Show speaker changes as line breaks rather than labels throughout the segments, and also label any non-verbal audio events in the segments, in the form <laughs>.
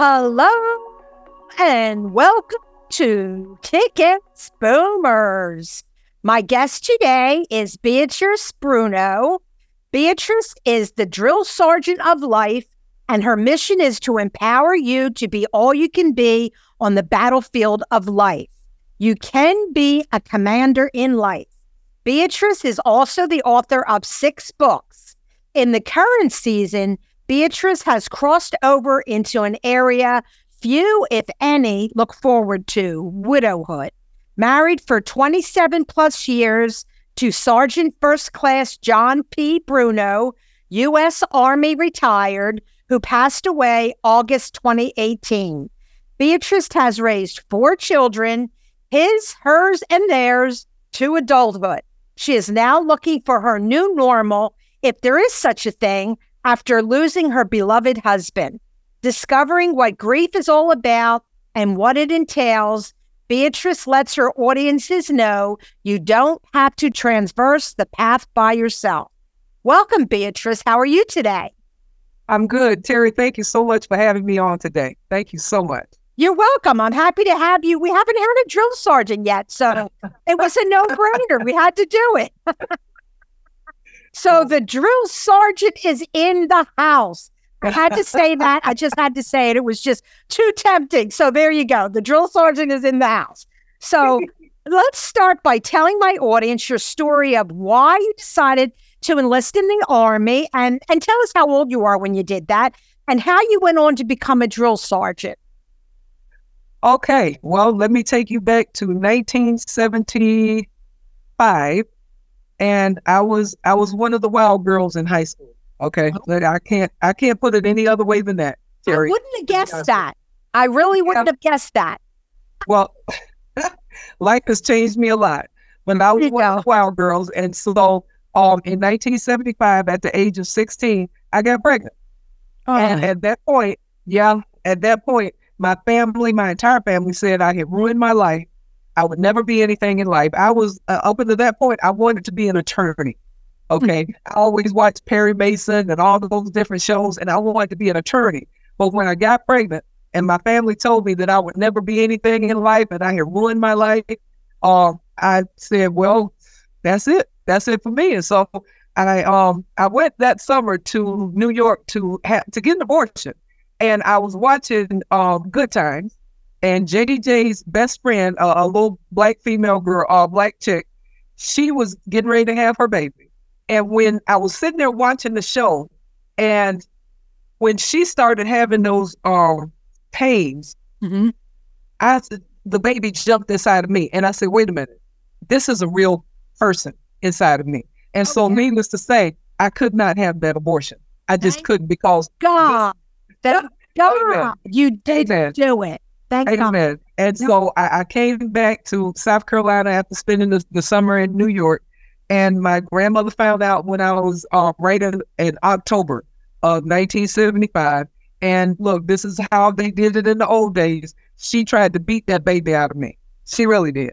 Hello and welcome to Kick Ass Boomers. My guest today is Beatrice Bruno. Beatrice is the drill sergeant of life, and her mission is to empower you to be all you can be on the battlefield of life. You can be a commander in life. Beatrice is also the author of six books. In the current season, Beatrice has crossed over into an area few, if any, look forward to widowhood. Married for 27 plus years to Sergeant First Class John P. Bruno, U.S. Army retired, who passed away August 2018. Beatrice has raised four children, his, hers, and theirs, to adulthood. She is now looking for her new normal, if there is such a thing, after losing her beloved husband. Discovering what grief is all about and what it entails, Beatrice lets her audiences know you don't have to transverse the path by yourself. Welcome, Beatrice. How are you today?
I'm good. Terry, thank you so much for having me on today. Thank you so much.
You're welcome. I'm happy to have you. We haven't heard a drill sergeant yet, so <laughs> it was a no brainer. We had to do it. <laughs> So the drill sergeant is in the house. I had to say <laughs> that. I just had to say it. It was just too tempting. So there you go. The drill sergeant is in the house. So <laughs> let's start by telling my audience your story of why you decided to enlist in the army and and tell us how old you are when you did that and how you went on to become a drill sergeant.
Okay. Well, let me take you back to 1975 and I was I was one of the wild girls in high school. Okay, oh. I can't I can't put it any other way than that. Terry.
I wouldn't have guessed that. I really wouldn't yeah. have guessed that.
Well, <laughs> life has changed me a lot. When I was one of the wild girls, and so um, in 1975, at the age of 16, I got pregnant. Oh. And at that point, yeah, at that point, my family, my entire family said I had ruined my life I would never be anything in life. I was uh, up until that point. I wanted to be an attorney. Okay, <laughs> I always watched Perry Mason and all those different shows, and I wanted to be an attorney. But when I got pregnant, and my family told me that I would never be anything in life, and I had ruined my life, um, I said, "Well, that's it. That's it for me." And so I um I went that summer to New York to have to get an abortion, and I was watching um Good Times and J.J.'s best friend, uh, a little black female girl, a uh, black chick, she was getting ready to have her baby. And when I was sitting there watching the show, and when she started having those um, pains, mm-hmm. I the baby jumped inside of me, and I said, "Wait a minute, this is a real person inside of me." And okay. so, needless to say, I could not have that abortion. I just Thank couldn't because
God, <laughs> that, God, you did Amen. do it. Thank
Amen. And so I, I, came back to South Carolina after spending the, the, summer in New York. And my grandmother found out when I was uh, right in, in October of 1975. And look, this is how they did it in the old days. She tried to beat that baby out of me. She really did.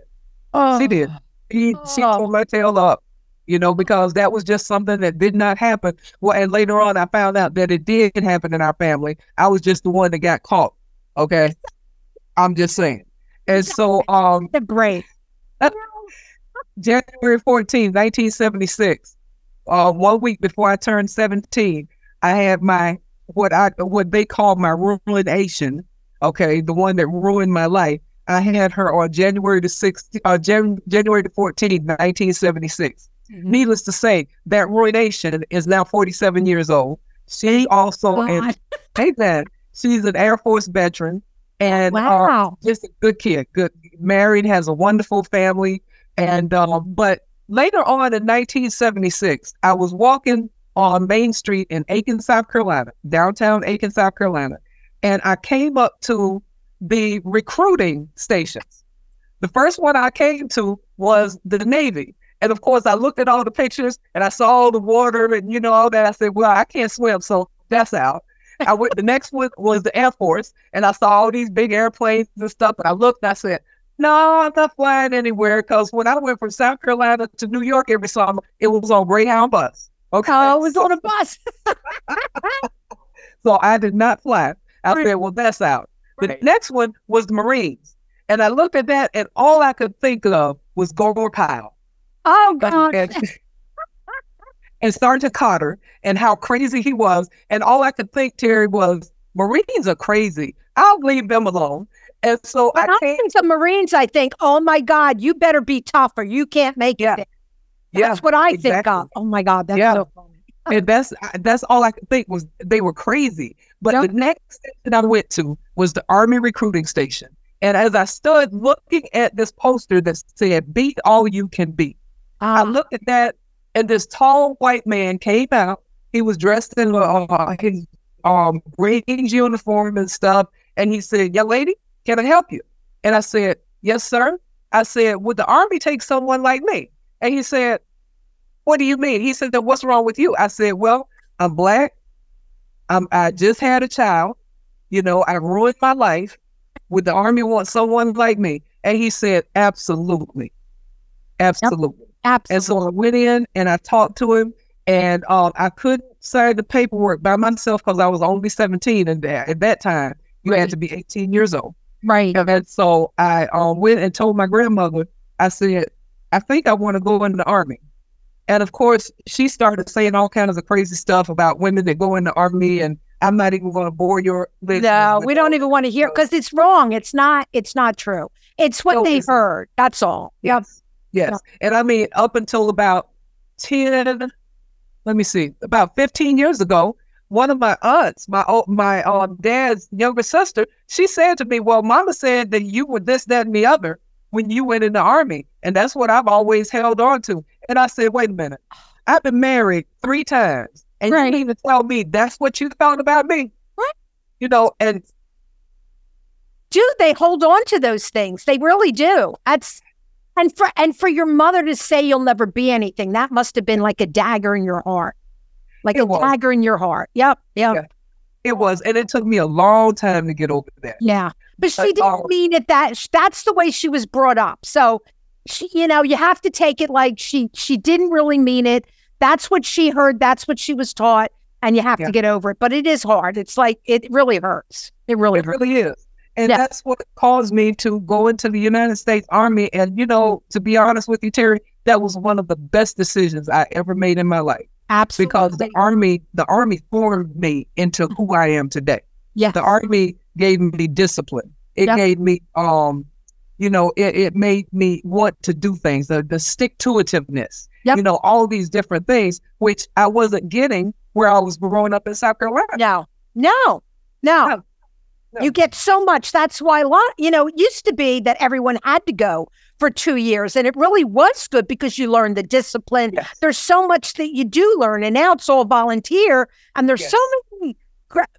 Oh. She did. She, oh. she pulled my tail up, you know, because that was just something that did not happen. Well, and later on, I found out that it did happen in our family. I was just the one that got caught. Okay. I'm just saying. And so um
the break.
January 14, 1976, uh, one week before I turned 17, I had my what I what they call my ruination. Okay, the one that ruined my life. I had her on January the 6th, uh, Jan- January the 14th, 1976. Mm-hmm. Needless to say, that ruination is now 47 years old. She also, and, hey, that she's an Air Force veteran and uh, wow. Just a good kid, good married, has a wonderful family. And uh, but later on in 1976, I was walking on Main Street in Aiken, South Carolina, downtown Aiken, South Carolina, and I came up to the recruiting stations. The first one I came to was the Navy. And of course, I looked at all the pictures and I saw all the water and you know all that. I said, "Well, I can't swim, so that's out." I went. The next one was the Air Force, and I saw all these big airplanes and stuff. And I looked and I said, "No, I'm not flying anywhere." Because when I went from South Carolina to New York every summer, it was on Greyhound bus.
Okay, oh, it was on a bus. <laughs>
so I did not fly. I right. said, "Well, that's out." The right. next one was the Marines, and I looked at that, and all I could think of was Gomer Pyle.
Oh God.
And, <laughs> and Sergeant Carter and how crazy he was. And all I could think, Terry, was Marines are crazy. I'll leave them alone. And so
when I think the Marines, I think, oh my God, you better be tougher. You can't make
yeah.
it. That's yeah, what I exactly. think of. Oh my God, that's yeah. so funny. <laughs>
and that's that's all I could think was they were crazy. But yep. the next station I went to was the Army recruiting station. And as I stood looking at this poster that said, Beat all you can beat, I ah. looked at that, and this tall white man came out. He was dressed in uh, his um, uniform and stuff. And he said, Young lady, can I help you? And I said, Yes, sir. I said, Would the Army take someone like me? And he said, What do you mean? He said, What's wrong with you? I said, Well, I'm black. I'm, I just had a child. You know, I ruined my life. Would the Army want someone like me? And he said, Absolutely. Absolutely. Yep.
Absolutely.
And so I went in and I talked to him, and um, I couldn't sign the paperwork by myself because I was only 17 and that, at that time. You right. had to be 18 years old.
Right.
And so I um, went and told my grandmother, I said, I think I want to go in the army. And of course, she started saying all kinds of crazy stuff about women that go in the army. And I'm not even going to bore your
No, we don't even want to hear because it's wrong. It's not. It's not true. It's what they heard. That's all.
Yes. Yes. Yeah. And I mean, up until about 10, let me see, about 15 years ago, one of my aunts, my my um, dad's younger sister, she said to me, Well, mama said that you were this, that, and the other when you went in the army. And that's what I've always held on to. And I said, Wait a minute. I've been married three times. And right. you mean to tell me that's what you thought about me?
What?
You know, and
do they hold on to those things? They really do. That's and for and for your mother to say you'll never be anything, that must have been like a dagger in your heart. Like it a was. dagger in your heart. Yep. Yep. Yeah.
It was. And it took me a long time to get over that.
Yeah. But she didn't um, mean it that that's the way she was brought up. So she, you know, you have to take it like she she didn't really mean it. That's what she heard, that's what she was taught, and you have yeah. to get over it. But it is hard. It's like it really hurts. It really
it
hurts.
really is. And yeah. that's what caused me to go into the United States Army. And, you know, to be honest with you, Terry, that was one of the best decisions I ever made in my life.
Absolutely.
Because the Army, the Army formed me into who I am today.
Yeah.
The Army gave me discipline. It yep. gave me, um, you know, it, it made me want to do things, the, the stick to itiveness, yep. you know, all these different things, which I wasn't getting where I was growing up in South Carolina.
No, no, no. no. You get so much. That's why a lot, you know, it used to be that everyone had to go for two years. And it really was good because you learned the discipline. Yes. There's so much that you do learn. And now it's all volunteer. And there's yes. so many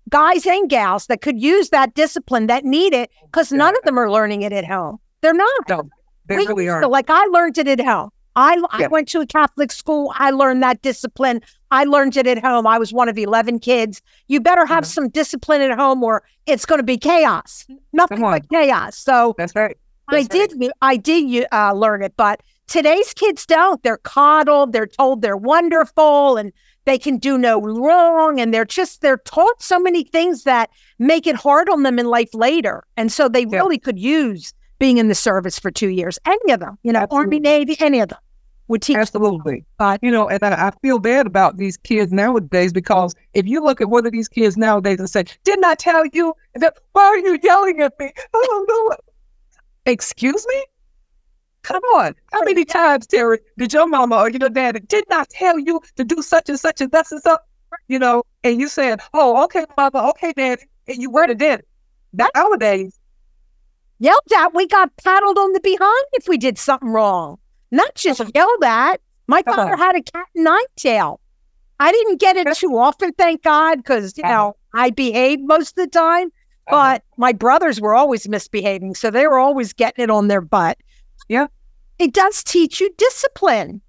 guys and gals that could use that discipline that need it because yeah. none of them are learning it at home. They're not.
No, they we really
are. Like I learned it at home. I, yeah. I went to a Catholic school. I learned that discipline. I learned it at home. I was one of 11 kids. You better have mm-hmm. some discipline at home or it's going to be chaos. Nothing but chaos. So
that's right. That's
I right. did, I did uh, learn it, but today's kids don't. They're coddled. They're told they're wonderful and they can do no wrong. And they're just, they're taught so many things that make it hard on them in life later. And so they yeah. really could use being in the service for two years. Any of them, you know, Absolutely. Army, Navy, any of them would teach.
Absolutely. But, you know, and I, I, feel bad about these kids nowadays because if you look at one of these kids nowadays and say, Didn't I tell you? That, Why are you yelling at me? I don't know. Excuse me? Come on. How many times, Terry, did your mama or your daddy did not tell you to do such and such and thus and so? You know, and you said, Oh, okay, mama, okay, daddy. And you were the did. Nowadays,
yelled at, we got paddled on the behind if we did something wrong. Not just yelled at. My father had a cat and nine tail. I didn't get it too often, thank God, because you know I behaved most of the time. But my brothers were always misbehaving. So they were always getting it on their butt.
Yeah.
It does teach you discipline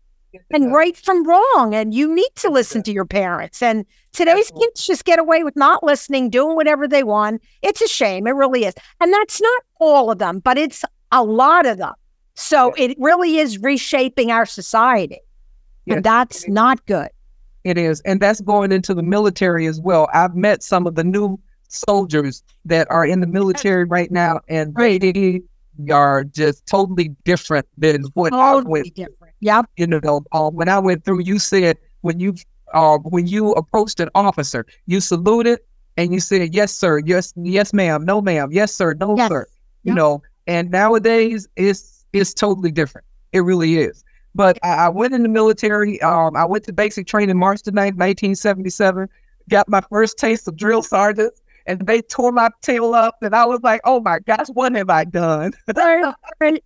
and right from wrong. And you need to listen to your parents. And today's
Absolutely.
kids just get away with not listening, doing whatever they want. It's a shame. It really is. And that's not all of them, but it's a lot of them. So it really is reshaping our society. And that's not good.
It is. And that's going into the military as well. I've met some of the new soldiers that are in the military right now, and they are just totally different than what I
Totally
went
different. Yep.
you know, um, when I went through, you said when you uh, when you approached an officer, you saluted and you said, "Yes, sir. Yes, yes, ma'am. No, ma'am. Yes, sir. No,
Yes.
sir." You
Yep.
know, and nowadays it's it's totally different. It really is. But I, I went in the military. Um, I went to basic training March the 9th, 1977. Got my first taste of drill sergeants, and they tore my tail up, and I was like, "Oh my gosh, what have I done?" <laughs>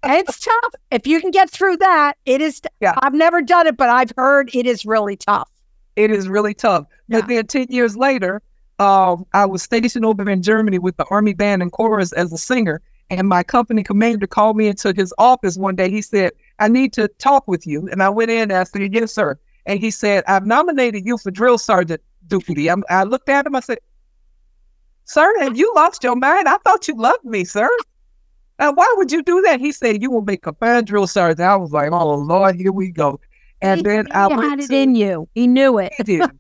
It's tough. If you can get through that, it is.
Yeah.
I've never done it, but I've heard it is really tough.
it is really tough. But then 10 years later, um, I was stationed over in Germany with the Army Band and Chorus as a singer. And my company commander called me into his office one day. He said, I need to talk with you. And I went in and I said, Yes, sir. And he said, I've nominated you for drill sergeant duty. I'm, I looked at him. I said, Sir, have you lost your mind? I thought you loved me, sir. And why would you do that? He said, You will make a fine drill sergeant. I was like, Oh, Lord, here we go. And
He-
then
he
I
had it
to-
in you. He knew it.
he did.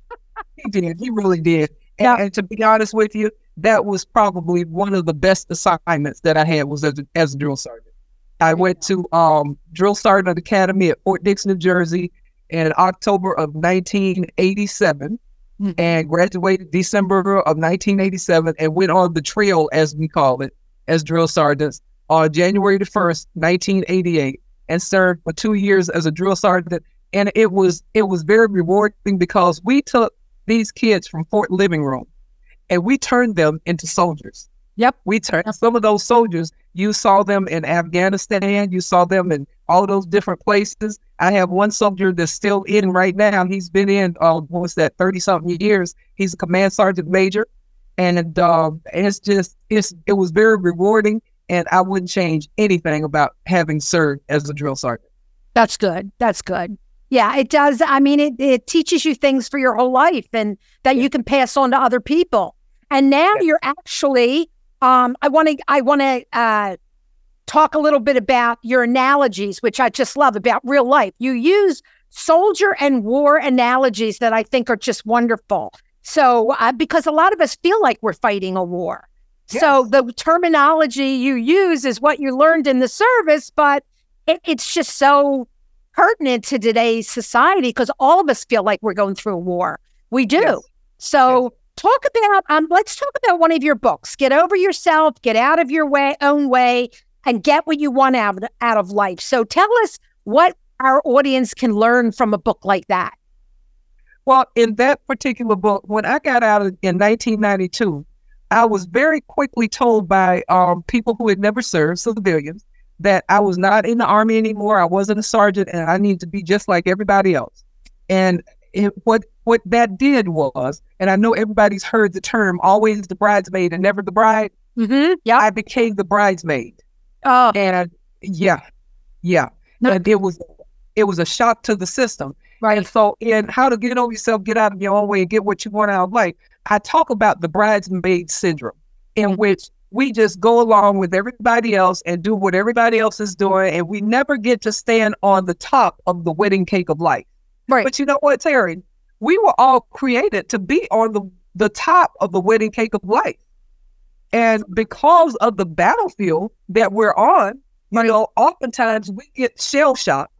he did. He really did. And,
Yeah.
and to be honest with you, that was probably one of the best assignments that I had was as a, as a drill sergeant. I went to um, Drill Sergeant Academy at Fort Dix, New Jersey in October of 1987
Mhm.
and graduated December of 1987 and went on the trail, as we call it, as drill sergeants on January the 1st, 1988 and served for two years as a drill sergeant and it was it was very rewarding because we took these kids from Fort Living Room and we turned them into soldiers.
Yep.
We turned some of those soldiers. You saw them in Afghanistan. You saw them in all those different places. I have one soldier that's still in right now. He's been in uh, what's that, thirty something years. He's a command sergeant major, and um, it's just it's it was very rewarding. And I wouldn't change anything about having served as a drill sergeant.
That's good. That's good. Yeah, it does. I mean, it, it teaches you things for your whole life and that you can pass on to other people. And now
Yeah.
you're actually, um, I want to, I want to uh, talk a little bit about your analogies, which I just love about real life. You use soldier and war analogies that I think are just wonderful. So, uh, because a lot of us feel like we're fighting a war. So the terminology you use is what you learned in the service, but it, it's just so pertinent to today's society because all of us feel like we're going through a war. We do.
Yes.
So talk about um let's talk about one of your books. Get over yourself, get out of your way own way and get what you want out of, out of life. So tell us what our audience can learn from a book like that.
Well, in that particular book, when I got out of, in 1992, I was very quickly told by um, people who had never served, civilians, that I was not in the army anymore. I wasn't a sergeant, and I need to be just like everybody else. And it, what what that did was, and I know everybody's heard the term "always the bridesmaid and never the bride."
Mm-hmm. Yeah.
I became the bridesmaid,
Oh,
and yeah, yeah,
No.
and it was it was a shock to the system. Right. And so, in how to get over yourself, get out of your own way, and get what you want out of life, I talk about the bridesmaid syndrome, in which we just go along with everybody else and do what everybody else is doing, and we never get to stand on the top of the wedding cake of life.
Right.
But you know what, Terry? We were all created to be on the, the top of the wedding cake of life. And because of the battlefield that we're on, you know, oftentimes we get shell shocked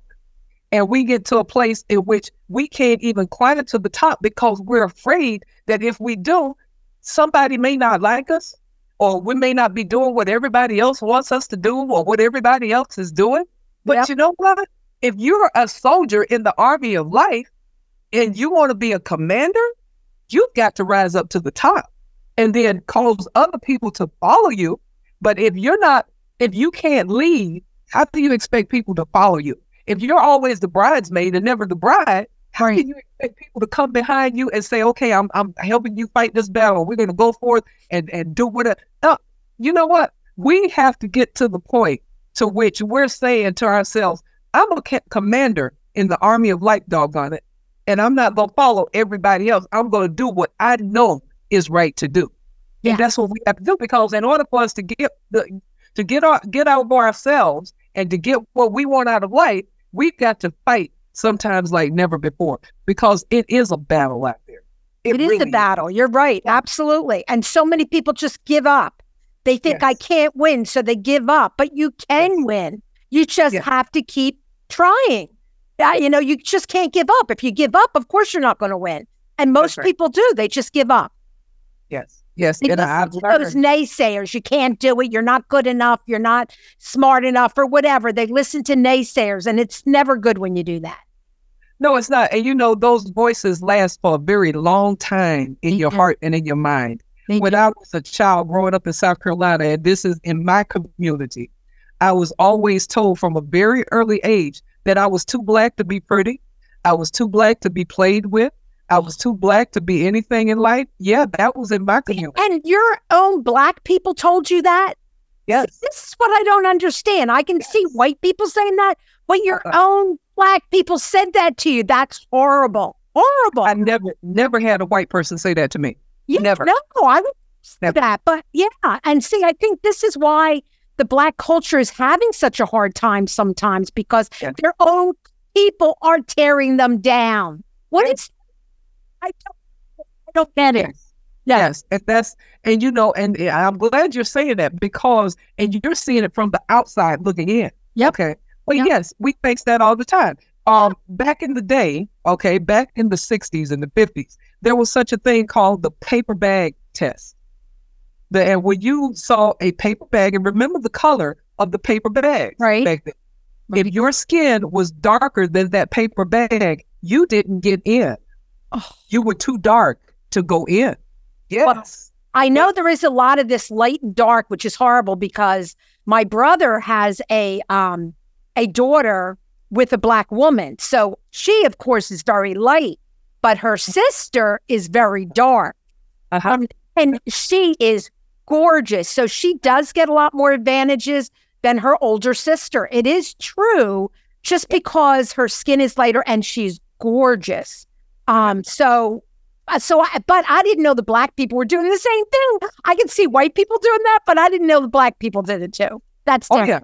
and we get to a place in which we can't even climb to the top because we're afraid that if we do, somebody may not like us or we may not be doing what everybody else wants us to do or what everybody else is doing. But
Yep.
you know what? If you're a soldier in the army of life and you want to be a commander, you've got to rise up to the top and then cause other people to follow you. But if you're not, if you can't lead, how do you expect people to follow you? If you're always the bridesmaid and never the bride, How can you expect people to come behind you and say, "Okay, I'm I'm helping you fight this battle. We're going to go forth and and do what?" No, you know what? We have to get to the point to which we're saying to ourselves, "I'm a commander in the army of light, doggone it, and I'm not going to follow everybody else. I'm going to do what I know is right to do." Yeah. And that's what we have to do because in order for us to get the to get our get out of ourselves and to get what we want out of life, we've got to fight sometimes like never before because it is a battle out there.
it, it is really a battle. Is. You're right. Absolutely. And so many people just give up. They think yes. I can't win, so they give up. But you can yes. win. You just yes. have to keep trying. Uh, you know, you just can't give up. If you give up, of course you're not going to win. And most right. people do. They just give up.
Yes. Yes, and
I've those naysayers. You can't do it. You're not good enough. You're not smart enough, or whatever. They listen to naysayers, and it's never good when you do that.
No, it's not. And you know, those voices last for a very long time in your heart and in your mind. when I was a child growing up in South Carolina, and this is in my community, I was always told from a very early age that I was too black to be pretty. I was too black to be played with. I was too black to be anything in life. Yeah, that was in my community.
And your own black people told you that?
Yes.
This is what I don't understand. I can yes. see white people saying that, but your uh own black people said that to you. That's horrible. Horrible.
I never, never had a white person say that to me.
Yeah,
never.
No, I would say that. But yeah. And see, I think this is why the black culture is having such a hard time sometimes because yeah. their own people are tearing them down. What is I don't, I don't get it.
Yes. Yes, and that's and you know, and I'm glad you're saying that because and you're seeing it from the outside looking in.
Yep.
Okay. Well, yep. yes, we face that all the time. Um, back in the day, okay, back in the '60s and the '50s, there was such a thing called the paper bag test. The, and when you saw a paper bag, and remember the color of the paper bag,
right? Back then,
if your skin was darker than that paper bag, you didn't get in. Oh. You were too dark to go in. Yes. Well,
I know there is a lot of this light and dark, which is horrible because my brother has a um a daughter with a black woman. So she, of course, is very light, but her sister is very dark. Uh-huh. Um, and she is gorgeous. So she does get a lot more advantages than her older sister. It is true, just because her skin is lighter and she's gorgeous. Um, so, uh, so, I, but I didn't know the black people were doing the same thing. I can see white people doing that, but I didn't know the black people did it too. That's
oh yeah,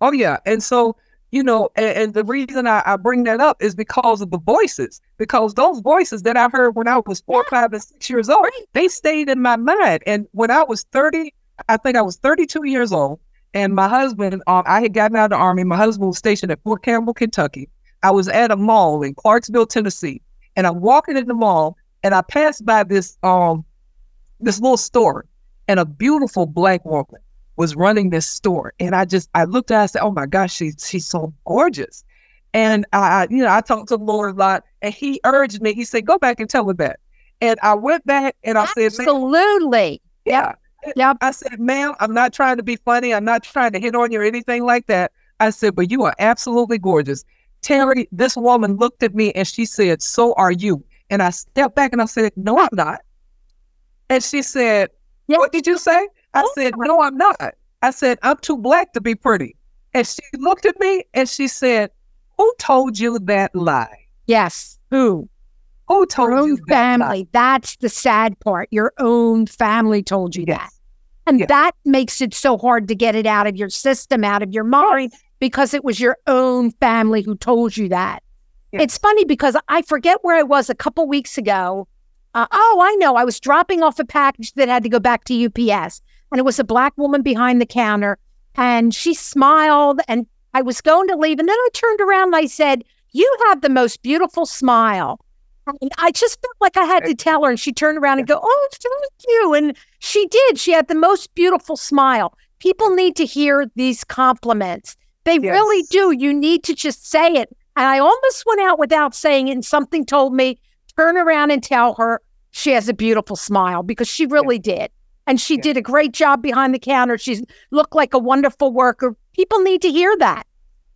oh yeah. And so, you know, and, and the reason I, I, bring that up is because of the voices, because those voices that I heard when I was four, yeah. five, and six years old, they stayed in my mind. And when I was thirty, I think I was thirty-two years old, and my husband, um, I had gotten out of the army. My husband was stationed at Fort Campbell, Kentucky. I was at a mall in Clarksville, Tennessee and I'm walking in the mall and I passed by this um this little store and a beautiful black woman was running this store. And I just I looked at her, I said, Oh my gosh, she's she's so gorgeous. And I, you know, I talked to the Lord a lot and he urged me, he said, Go back and tell her that. And I went back and I
Absolutely.
said,
Absolutely.
Yeah. Yeah. I said, ma'am, I'm not trying to be funny. I'm not trying to hit on you or anything like that. I said, but you are absolutely gorgeous. Terry, this woman looked at me and she said, So are you. And I stepped back and I said, No, I'm not. And she said, yeah. What did you say? I oh. said, No, I'm not. I said, I'm too black to be pretty. And she looked at me and she said, Who told you that lie?
Yes. Who?
Who told
Your own
you
that family. That's the sad part. Your own family told you yes. that. And yes. that makes it so hard to get it out of your system, out of your mind because it was your own family who told you that. It's funny because I forget where I was a couple weeks ago. Uh, oh, I know. I was dropping off a package that had to go back to UPS, and it was a black woman behind the counter, and she smiled, and I was going to leave, and then I turned around and I said, "You have the most beautiful smile." And I just felt like I had to tell her, and she turned around and go, "Oh, thank you," and she did. She had the most beautiful smile. People need to hear these compliments. They yes. really do. You need to just say it. And I almost went out without saying it, and something told me, turn around and tell her she has a beautiful smile because she really yeah. did. And she yeah. did a great job behind the counter. She looked like a wonderful worker. People need to hear that.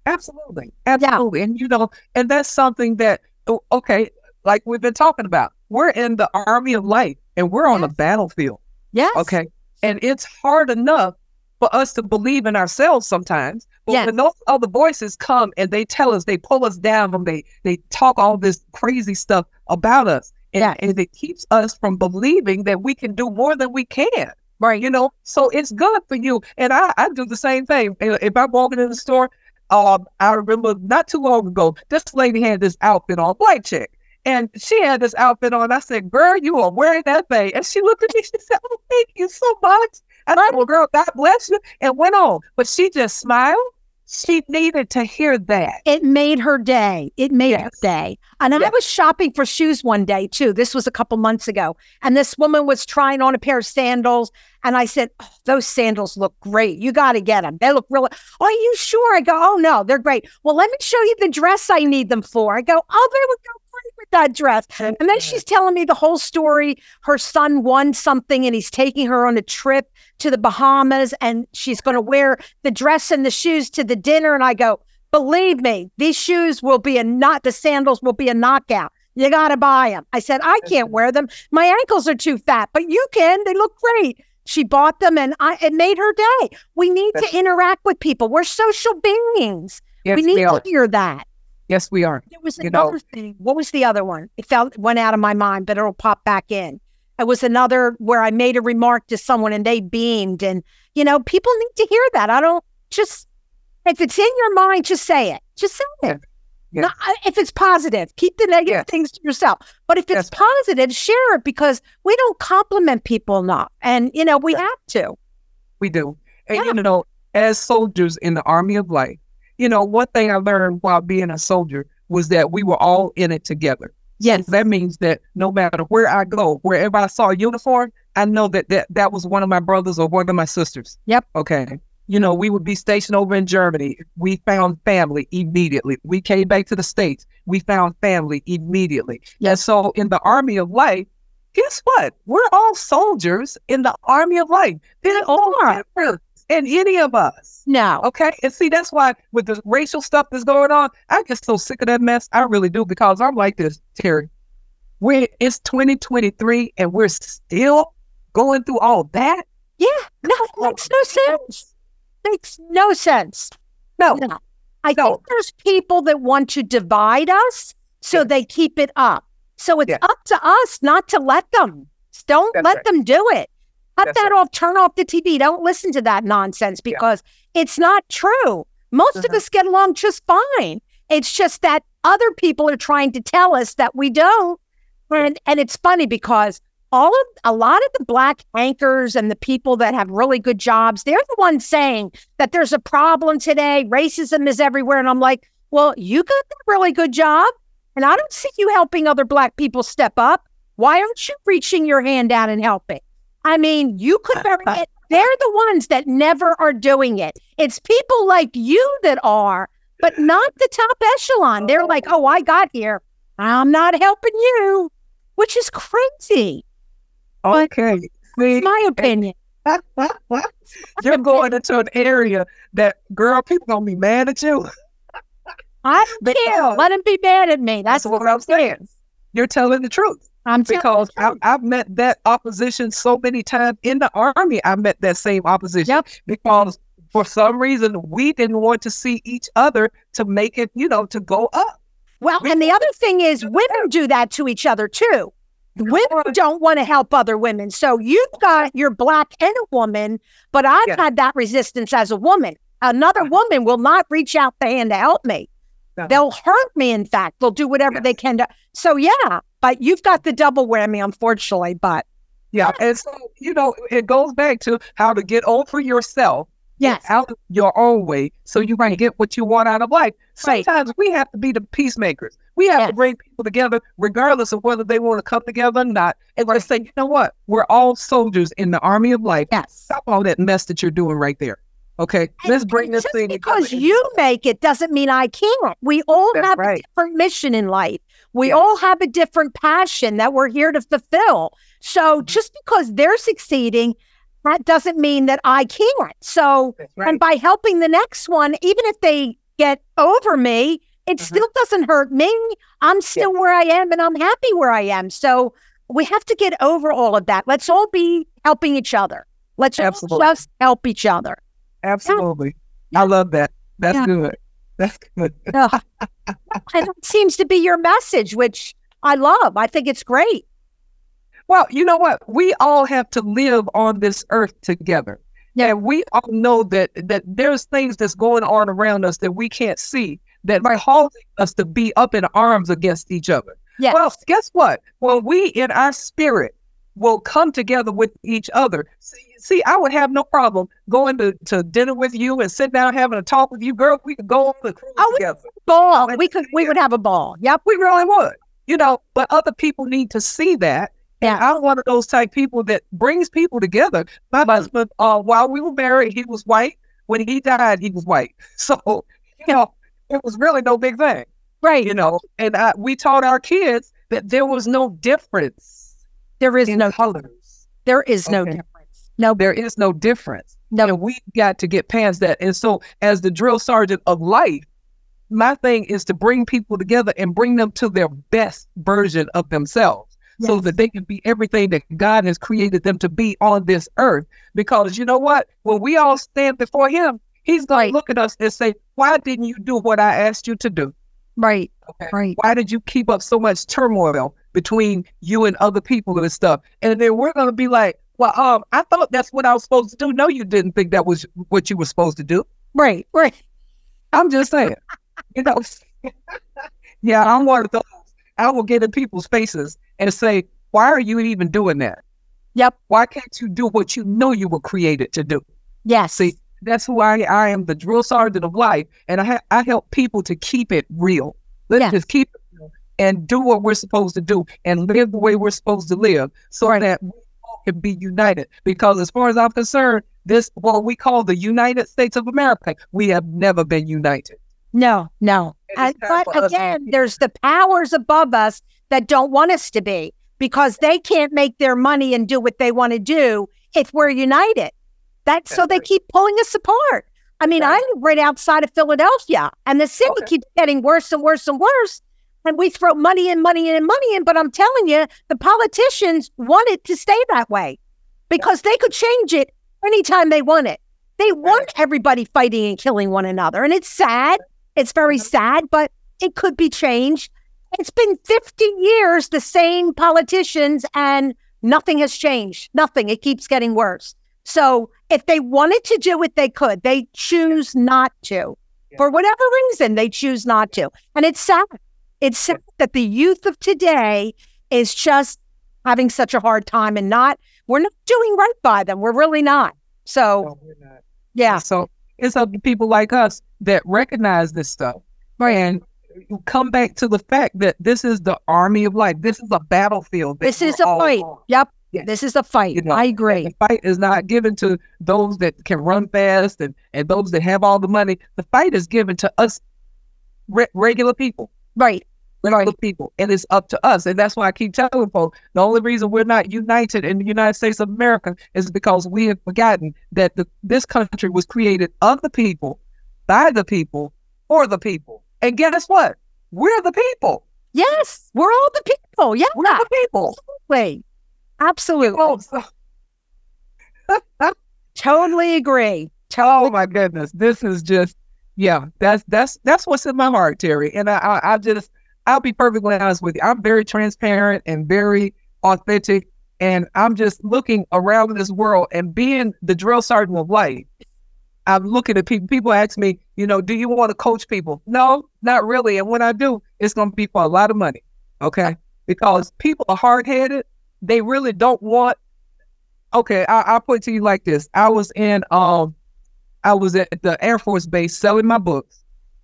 Absolutely. Absolutely. Yeah. And, you know, and that's something that oh, okay, like we've been talking about, we're in the army of light and we're on yes. the battlefield.
Yes.
Okay. And it's hard enough for us to believe in ourselves sometimes. But yes. when those other voices come and they tell us, they pull us down, and they they talk all this crazy stuff about us, and, yes. and it keeps us from believing that we can do more than we can. Right. You know, so it's good for you. And I, I do the same thing. If I'm walking in the store, um, I remember not too long ago, this lady had this outfit on, white chick. And she had this outfit on. I said, Girl, you are wearing that thing. And she looked at me, she said, Oh, thank you so much. And I Well, girl, God bless you. And went on. But she just smiled she needed to hear that.
It made her day. It made yes. her day. And yes. I was shopping for shoes one day too. This was a couple months ago. And this woman was trying on a pair of sandals. And I said, oh, Those sandals look great. You got to get them. They look really, are you sure? I go, Oh, no, they're great. Well, let me show you the dress I need them for. I go, Oh, they would go great with that dress. And then she's telling me the whole story. Her son won something and he's taking her on a trip to the Bahamas and she's going to wear the dress and the shoes to the dinner. And I go, believe me, these shoes will be a not, the sandals will be a knockout. You got to buy them. I said, I can't wear them. My ankles are too fat, but you can. They look great. She bought them and I, it made her day. We need to interact with people. We're social beings. Yes, we need we to hear that.
Yes, we are.
There was you another know. thing. What was the other one? It felt went out of my mind, but it'll pop back in. It was another where I made a remark to someone and they beamed. And, you know, people need to hear that. I don't just, if it's in your mind, just say it. Just say it. Yeah. Not, uh, if it's positive, keep the negative yeah. things to yourself. But if it's yes. positive, share it because we don't compliment people enough. And, you know, we have to.
We do. And, yeah. you know, as soldiers in the Army of Light, you know, one thing I learned while being a soldier was that we were all in it together.
Yes.
That means that no matter where I go, wherever I saw a uniform, I know that that, that was one of my brothers or one of my sisters.
Yep.
Okay. You know, we would be stationed over in Germany. We found family immediately. We came back to the States. We found family immediately. Yes. And so in the Army of Life, guess what? We're all soldiers in the Army of Life. They're all different in any of us.
No.
Okay. And see, that's why with the racial stuff that's going on, I get so sick of that mess. I really do because I'm like this, Terry. We're, it's 2023 and we're still going through all that.
Yeah. No, makes no sense. Makes no sense. No. no. I no. think there's people that want to divide us so yeah. they keep it up. So it's yeah. up to us not to let them. Don't That's let right. them do it. Cut That's that right. off, turn off the TV. Don't listen to that nonsense because yeah. it's not true. Most of mm-hmm. us get along just fine. It's just that other people are trying to tell us that we don't. And and it's funny because all of a lot of the black anchors and the people that have really good jobs, they're the ones saying that there's a problem today. Racism is everywhere. And I'm like, well, you got a really good job. And I don't see you helping other black people step up. Why aren't you reaching your hand out and helping? I mean, you could <laughs> very it. They're the ones that never are doing it. It's people like you that are, but not the top echelon. They're like, oh, I got here. I'm not helping you, which is crazy.
Okay.
That's my opinion. <laughs>
You're going into an area that, girl, people gonna be mad at you.
I don't <laughs> care. Let them be mad at me. That's,
That's what I'm saying. You're telling the truth. I'm because I, have met that opposition so many times in the army. I met that same opposition yep. because for some reason we didn't want to see each other to make it, you know, to go up.
Well, we, and the other thing is, women do that to each other too. Women don't want to help other women. So you've got your black and a woman, but I've yeah. had that resistance as a woman. Another woman will not reach out the hand to help me. No. They'll hurt me, in fact. They'll do whatever yes. they can to. So, yeah, but you've got the double whammy, unfortunately. But
yeah, and so you know, it goes back to how to get over yourself.
Yes,
out your own way, so you can get what you want out of life. Sometimes right. we have to be the peacemakers. We have yes. to bring people together, regardless of whether they want to come together or not. And let's say, you know what? We're all soldiers in the army of life.
Yes.
Stop all that mess that you're doing right there. Okay, let's bring this
just
thing
because together. you make it doesn't mean I can't. We all That's have right. a different mission in life. We all have a different passion that we're here to fulfill. So mm-hmm. just because they're succeeding, that doesn't mean that I can't. So, right. and by helping the next one, even if they get over me, it
Mhm.
still doesn't hurt me. I'm still where I am and I'm happy where I am. So we have to get over all of that. Let's all be helping each other. Let's
Absolutely.
just help each other.
Absolutely. I love that. That's
Yeah.
good. That's good.
Ugh. and that seems to be your message, which I love. I think it's great.
Well, you know what? We all have to live on this earth together.
Yeah.
And we all know that that there's things that's going on around us that we can't see that are causing us to be up in arms against each other.
Yes.
Well, guess what? When we in our spirit will come together with each other. See, I would have no problem going to, to dinner with you and sit down having a talk with you, girl. We could go on the cruise
Oh,
together.
ball. We could we would have a ball. Yep.
We really would. You know, but other people need to see that.
Yeah.
And I'm one of those type people that brings people together. My husband, uh, while we were married, he was white. When he died, he was white. <laughs> So, you know, it was really no big thing,
Right.
you know. And uh, we taught our kids that there was no difference
There is no
colors.
there is no difference. No
There is no difference.
No.
And we've got to get past that. And so, as the drill sergeant of life, my thing is to bring people together and bring them to their best version of themselves so that they can be everything that God has created them to be on this earth. Because you know what? When we all stand before Him, He's going
Right.
to look at us and say, Why didn't you do what I asked you to do?
right.
Okay.
Right.
Why did you keep up so much turmoil between you and other people and stuff? And then we're going to be like, Well, um, I thought that's what I was supposed to do. No, you didn't think that was what you were supposed to do.
Right. Right.
I'm just saying, you know. <laughs> yeah, I'm one of those. I will get in people's faces and say, "Why are you even doing that?
Yep.
Why can't you do what you know you were created to do?"
Yes.
See, that's who I, I am, the drill sergeant of life, and I ha- I help people to keep it real. Let's
Yes.
just keep it real and do what we're supposed to do and live the way we're supposed to live, so
Right.
that we all can be united. Because as far as I'm concerned, this what we call the United States of America, we have never been united.
No, no.
And
And,
it's time
but again, there's the powers above us that don't want us to be because they can't make their money and do what they want to do if we're united. That's so they keep pulling us apart. I mean, I live right outside of Philadelphia and the city
Okay.
keeps getting worse and worse and worse. And we throw money in, money in, and money in. But I'm telling you, the politicians want it to stay that way because they could change it anytime they want it. They want everybody fighting and killing one another. And it's sad. It's very
Mhm.
sad, but it could be changed. It's been 50 years, the same politicians, and nothing has changed. Nothing. It keeps getting worse. So if they wanted to do it, they could. They choose not to. For whatever reason, they choose not to. And it's sad. It's sad that the youth of today is just having such a hard time and not, we're not doing right by them. We're really not. So,
No, we're not.
yeah.
So it's up to people like us that recognize this stuff Right. and come back to the fact that this is the army of life. This is a battlefield.
This is a fight.
on.
Yep.
Yeah.
This is a fight.
You know,
I agree.
The fight is not given to those that can run fast and, and those that have all the money. The fight is given to us re- regular people.
Right.
Regular people, and it's up to us, and that's why I keep telling folks the only reason we're not united in the United States of America is because we have forgotten that the, this country was created of the people, by the people, for the people. And guess what? We're the people.
Yes. We're all the people. Yeah.
We're the people.
Absolutely. Absolutely.
Oh, <laughs>
Totally agree.
oh my goodness, this is just yeah. That's that's that's what's in my heart, Terry. And I I, I just I'll be perfectly honest with you. I'm very transparent and very authentic, and I'm just looking around this world and being the drill sergeant of life. I'm looking at people. People ask me, you know, do you want to coach people? No, not really. And when I do, it's going to be for a lot of money. Okay, because people are hard headed. They really don't want. Okay, I, I'll put it to you like this. I was in um, I was at the Air Force Base selling my books,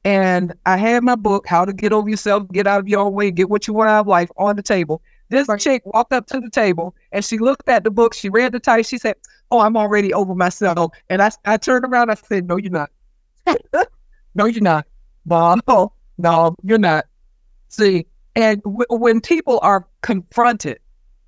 and I had my book, How to Get Over Yourself, Get Out of Your Own Way, Get What You Want Out of Life, on the table. This
Right.
chick walked up to the table and she looked at the book. She read the title. She said, "Oh, I'm already over myself." And I, I turned around. I said, "No, you're not. <laughs> no, you're not, Mom. No, <laughs> no, you're not." See, and w- when people are confronted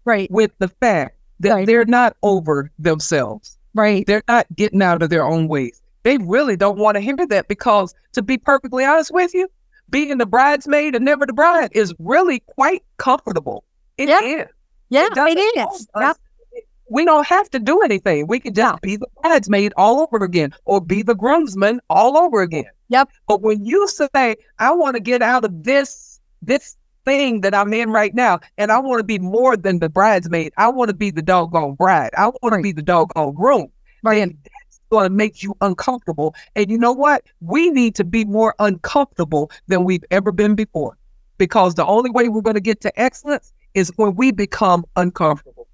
Right.
with the fact that
Right.
they're not over themselves,
Right.
they're not getting out of their own ways. They really don't want to hear that because, to be perfectly honest with you, being the bridesmaid and never the bride is really quite comfortable. It
yeah.
is.
Yeah, it, it is. Yep.
We don't have to do anything. We can just be the bridesmaid all over again or be the groomsman all over again.
Yep.
But when you say, I want to get out of this, this thing that I'm in right now, and I want to be more than the bridesmaid, I want to be the doggone bride. I want right. to be the doggone groom. Right. And going to make you uncomfortable. And you know what? We need to be more uncomfortable than we've ever been before. Because the only way we're going to get to excellence is when we become uncomfortable.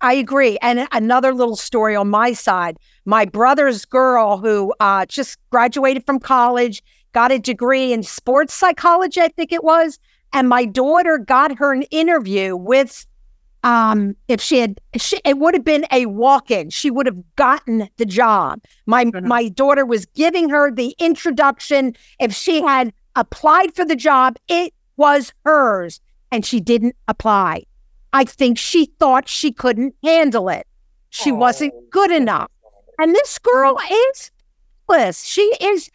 I agree. And another little story on my side my brother's girl who uh, just graduated from college, got a degree in sports psychology, I think it was. And my daughter got her an interview with, um, if she had, she, it would have been a walk in. She would have gotten the job. My, mm-hmm. my daughter was giving her the introduction. If she had applied for the job, it was hers and she didn't apply. I think she thought she couldn't handle it. She oh. wasn't good enough. And this girl is bliss. She is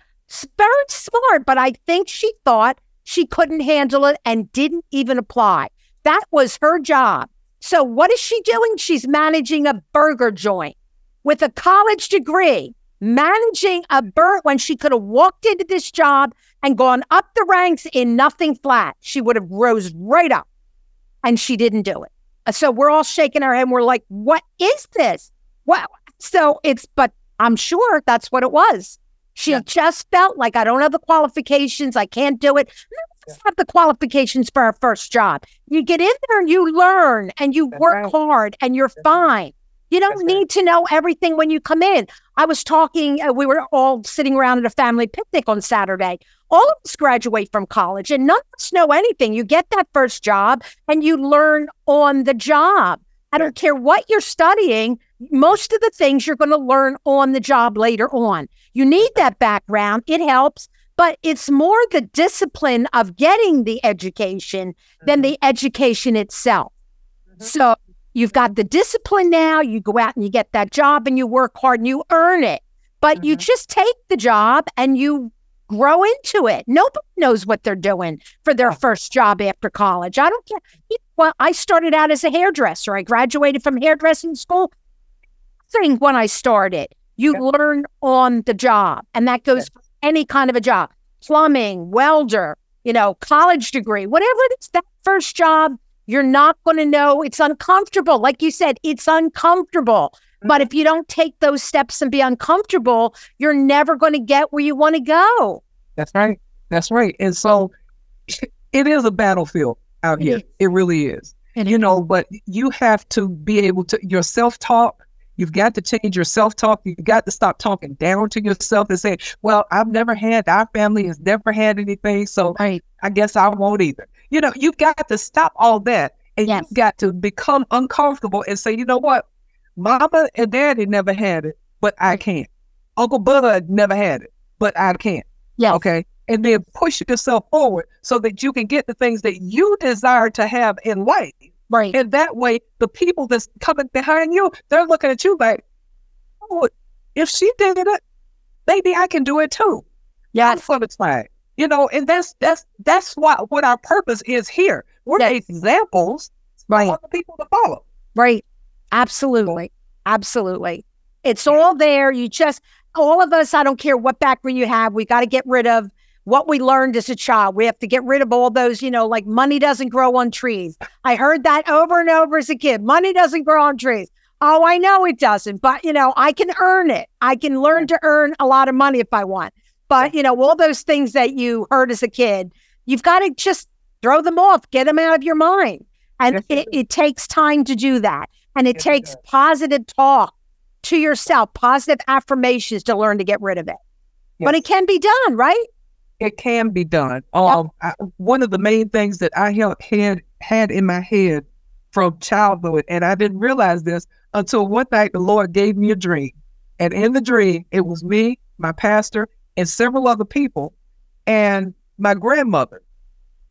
very smart, but I think she thought she couldn't handle it and didn't even apply. That was her job. So what is she doing? She's managing a burger joint with a college degree, managing a burger when she could have walked into this job and gone up the ranks in nothing flat. She would have rose right up and she didn't do it. Uh, so we're all shaking our head and we're like, what is this? Well, so it's, but I'm sure that's what it was. She yeah. just felt like I don't have the qualifications. I can't do it. Yeah. have the qualifications for our first job. You get in there and you learn and you that's work right. hard and you're that's fine. You don't That's need right. to know everything when you come in. I was talking, uh, we were all sitting around at a family picnic on Saturday. All of us graduate from college and none of us know anything. You get that first job and you learn on the job. I don't care what you're studying, most of the things you're going to learn on the job later on. You need that background, it helps, but it's more the discipline of getting the education than mm-hmm. the education itself. Mm-hmm. So You've got the discipline now. You go out and you get that job and you work hard and you earn it. But mm-hmm. you just take the job and you grow into it. Nobody knows what they're doing for their first job after college. I don't care. Well, I started out as a hairdresser. I graduated from hairdressing school. Thing when I started, you yeah. learn on the job, and that goes for any kind of a job plumbing, welder, you know, college degree, whatever it is. That first job you're not going to know. It's uncomfortable. Like you said, it's uncomfortable. Mm-hmm. But if you don't take those steps and be uncomfortable, you're never going to get where you want to go.
That's right. That's right. And so it is a battlefield out here. It really is. And you know, but you have to be able to your self talk. You've got to change your self talk. You've got to stop talking down to yourself and say, "Well, I've never had. Our family has never had anything, so right. I guess I won't either." You know, you've got to stop all that and yes. you've got to become uncomfortable and say, you know what? Mama and daddy never had it, but I can't. Uncle Bud never had it, but I can't.
Yeah.
Okay. And then push yourself forward so that you can get the things that you desire to have in life.
Right.
And that way, the people that's coming behind you, they're looking at you like, oh, if she did it, maybe I can do it too.
Yeah.
What it's like. You know, and that's that's that's what what our purpose is here. We're yes. examples right. for people to follow.
Right. Absolutely. Absolutely. It's all there. You just all of us, I don't care what background you have, we got to get rid of what we learned as a child. We have to get rid of all those, you know, like money doesn't grow on trees. I heard that over and over as a kid. Money doesn't grow on trees. Oh, I know it doesn't, but you know, I can earn it. I can learn to earn a lot of money if I want. But, you know, all those things that you heard as a kid, you've got to just throw them off, get them out of your mind. And it, it, takes time to do that. And it takes it positive talk to yourself, positive affirmations to learn to get rid of it. Yes. But it can be done, right?
It can be done. Um. I, one of the main things that I had had in my head from childhood, and I didn't realize this until one night the Lord gave me a dream. And in the dream, it was me, my pastor, and several other people and my grandmother.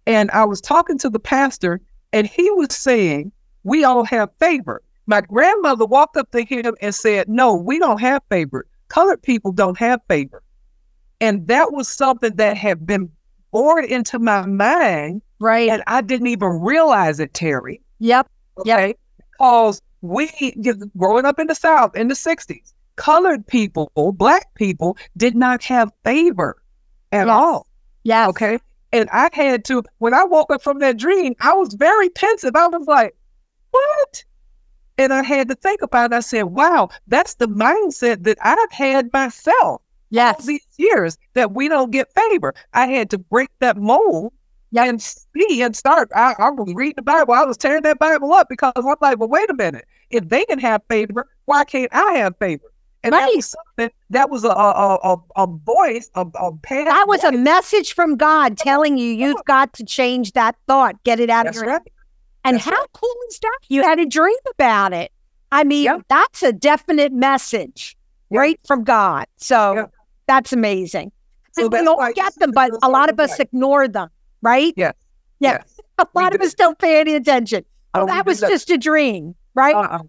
And I was talking to the pastor, and he was saying, We all have favor. My grandmother walked up to him and said, No, we don't have favor. Colored people don't have favor. And that was something that had been bored into my mind.
Right.
And I didn't even realize it, Terry.
Yep.
Okay. Yep. Because we, growing up in the South in the 60s, colored people, black people did not have favor at
yes.
all.
Yeah.
Okay. And I had to, when I woke up from that dream, I was very pensive. I was like, what? And I had to think about it. I said, wow, that's the mindset that I've had myself.
Yes.
All these years that we don't get favor. I had to break that mold yep. and see and start. I, I was reading the Bible. I was tearing that Bible up because I'm like, well, wait a minute. If they can have favor, why can't I have favor? And right. that was something that was a a, a, a voice, a, a
That was
voice.
a message from God telling you you've got to change that thought, get it out
That's
of your
right.
head. And
That's
how
right.
cool is that? You had a dream about it. I mean,
Yep.
that's a definite message
Yep.
right from God. So
Yep.
That's amazing.
So
we don't get them, but a lot of us ignore them, right? Yeah.
Yes.
A
we
lot of
do.
us don't pay any attention. Oh,
Oh,
that was just a dream, right?
Uh-uh.